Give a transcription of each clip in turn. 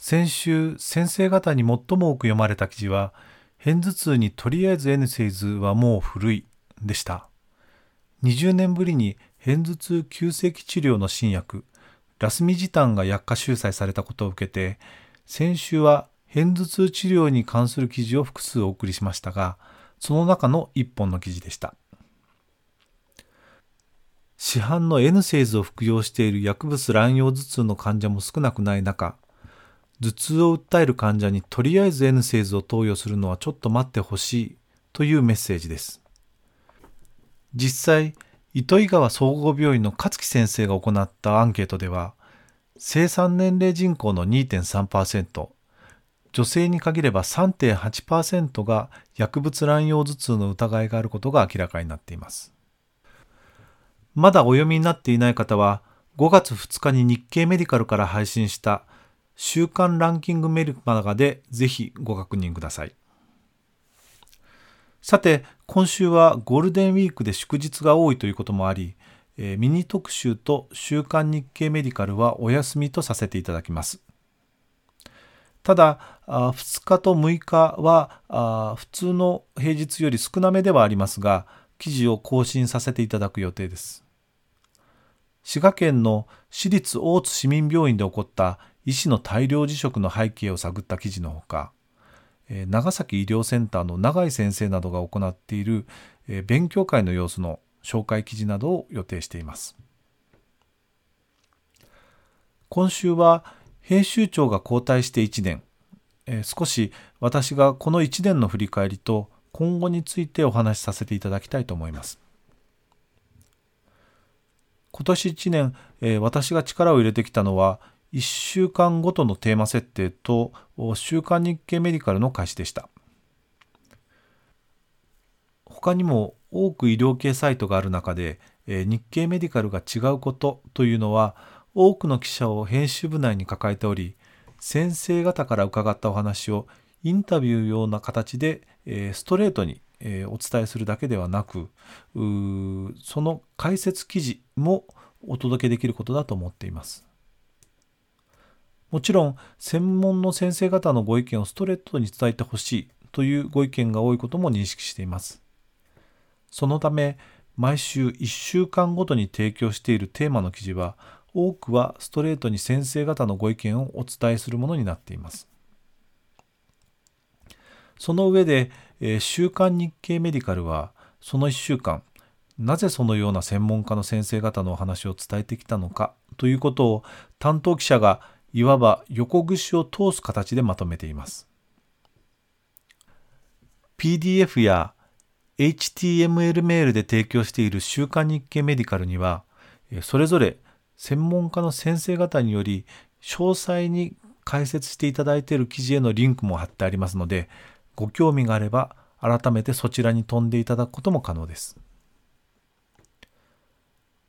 先週先生方に最も多く読まれた記事は片頭痛にとりあえず N セイズはもう古いでした。20年ぶりに片頭痛急性期治療の新薬ラスミジタンが薬価収載されたことを受けて先週は片頭痛治療に関する記事を複数お送りしましたがその中の一本の記事でした。市販の N セイズを服用している薬物乱用頭痛の患者も少なくない中頭痛を訴える患者にとりあえず N セイズを投与するのはちょっと待ってほしいというメッセージです。実際糸魚川総合病院の勝木先生が行ったアンケートでは生産年齢人口の2.3%女性に限れば3.8%が薬物乱用頭痛の疑いがあることが明らかになっています。まだお読みになっていない方は5月2日に日経メディカルから配信した週間ランキングメルマガでぜひご確認ください。さて今週はゴールデンウィークで祝日が多いということもありミニ特集と週刊日経メディカルはお休みとさせていただきます。ただ2日と6日は普通の平日より少なめではありますが記事を更新させていただく予定です。滋賀県の私立大津市民病院で起こった医師の大量辞職の背景を探った記事のほか長崎医療センターの永井先生などが行っている勉強会の様子の紹介記事などを予定しています。今週は編集長が交代して1年。少し私がこの1年の振り返りと今後についてお話しさせていただきたいと思います。今年1年私が力を入れてきたのは1週間ごとのテーマ設定と週刊日経メディカルの開始でした。他にも多く医療系サイトがある中で日経メディカルが違うことというのは多くの記者を編集部内に抱えており先生方から伺ったお話をインタビューような形でストレートにお伝えするだけではなくその解説記事もお届けできることだと思っています。もちろん専門の先生方のご意見をストレートに伝えてほしいというご意見が多いことも認識しています。そのため毎週1週間ごとに提供しているテーマの記事は多くはストレートに先生方のご意見をお伝えするものになっています。その上で、えー、週刊日経メディカルはその1週間なぜそのような専門家の先生方のお話を伝えてきたのかということを担当記者がいわば横串を通す形でまとめています。PDF や HTML メールで提供している週刊日経メディカルには、それぞれ専門家の先生方により詳細に解説していただいている記事へのリンクも貼ってありますので、ご興味があれば改めてそちらに飛んでいただくことも可能です。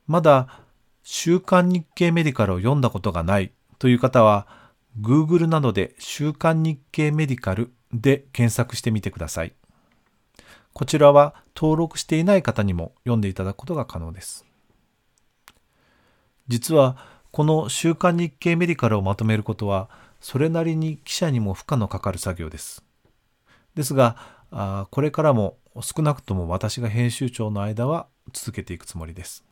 まだ週刊日経メディカルを読んだことがないという方は Google などで週刊日経メディカルで検索してみてください。こちらは登録していない方にも読んでいただくことが可能です。実はこの週刊日経メディカルをまとめることはそれなりに記者にも負荷のかかる作業です。ですが、これからも少なくとも私が編集長の間は続けていくつもりです。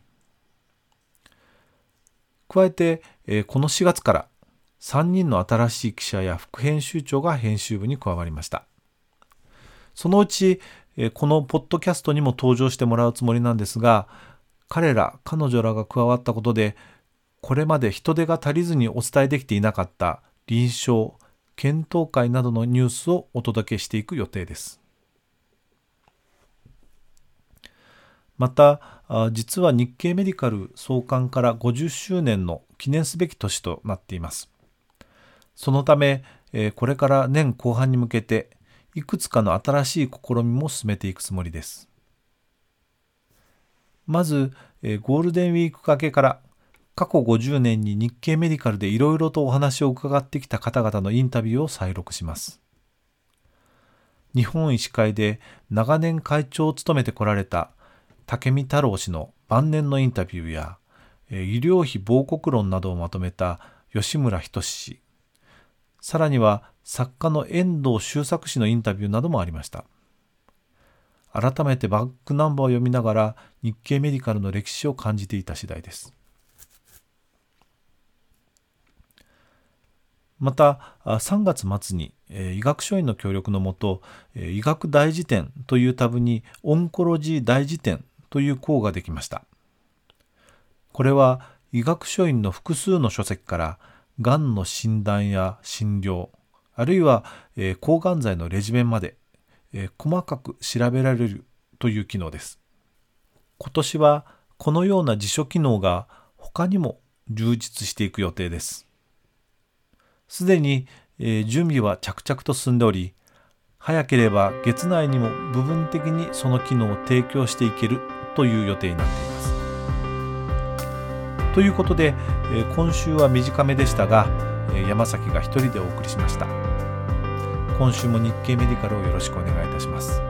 加えて、えこの4月から3人の新しい記者や副編集長が編集部に加わりました。そのうち、えこのポッドキャストにも登場してもらうつもりなんですが、彼ら、彼女らが加わったことで、これまで人手が足りずにお伝えできていなかった臨床、検討会などのニュースをお届けしていく予定です。また実は日経メディカル創刊から50周年の記念すべき年となっていますそのためこれから年後半に向けていくつかの新しい試みも進めていくつもりです。まず、ゴールデンウィーク明けから過去50年に日経メディカルでいろいろとお話を伺ってきた方々のインタビューを再録します。日本医師会で長年会長を務めてこられた武見太郎氏の晩年のインタビューや医療費亡国論などをまとめた吉村仁氏。さらには作家の遠藤周作氏のインタビューなどもありました。改めてバックナンバーを読みながら日経メディカルの歴史を感じていた次第です。また3月末に医学書院の協力のもと医学大辞典というタブにオンコロジー大辞典という項ができました。これは医学書院の複数の書籍からがんの診断や診療あるいはえ抗がん剤のレジメまでえ細かく調べられるという機能です。今年はこのような辞書機能が他にも充実していく予定です。すでに、えー、準備は着々と進んでおり、早ければ月内にも部分的にその機能を提供していけるという予定になっています。ということで、え、今週は短めでしたが、え、山崎が一人でお送りしました。今週も日経メディカルをよろしくお願いいたします。